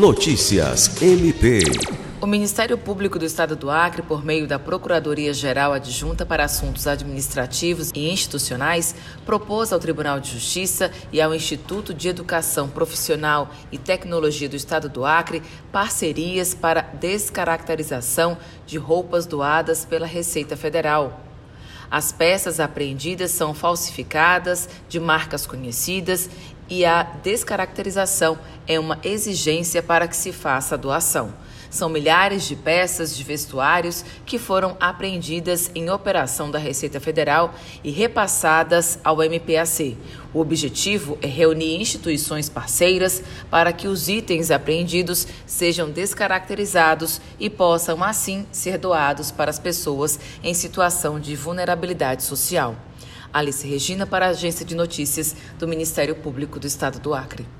Notícias MP. O Ministério Público do Estado do Acre, por meio da Procuradoria-Geral Adjunta para Assuntos Administrativos e Institucionais, propôs ao Tribunal de Justiça e ao Instituto de Educação Profissional e Tecnologia do Estado do Acre parcerias para descaracterização de roupas doadas pela Receita Federal. As peças apreendidas são falsificadas, de marcas conhecidas e a descaracterização é uma exigência para que se faça a doação. São milhares de peças de vestuários que foram apreendidas em operação da Receita Federal e repassadas ao MPAC. O objetivo é reunir instituições parceiras para que os itens apreendidos sejam descaracterizados e possam, assim, ser doados para as pessoas em situação de vulnerabilidade social. Alice Regina para a Agência de Notícias do Ministério Público do Estado do Acre.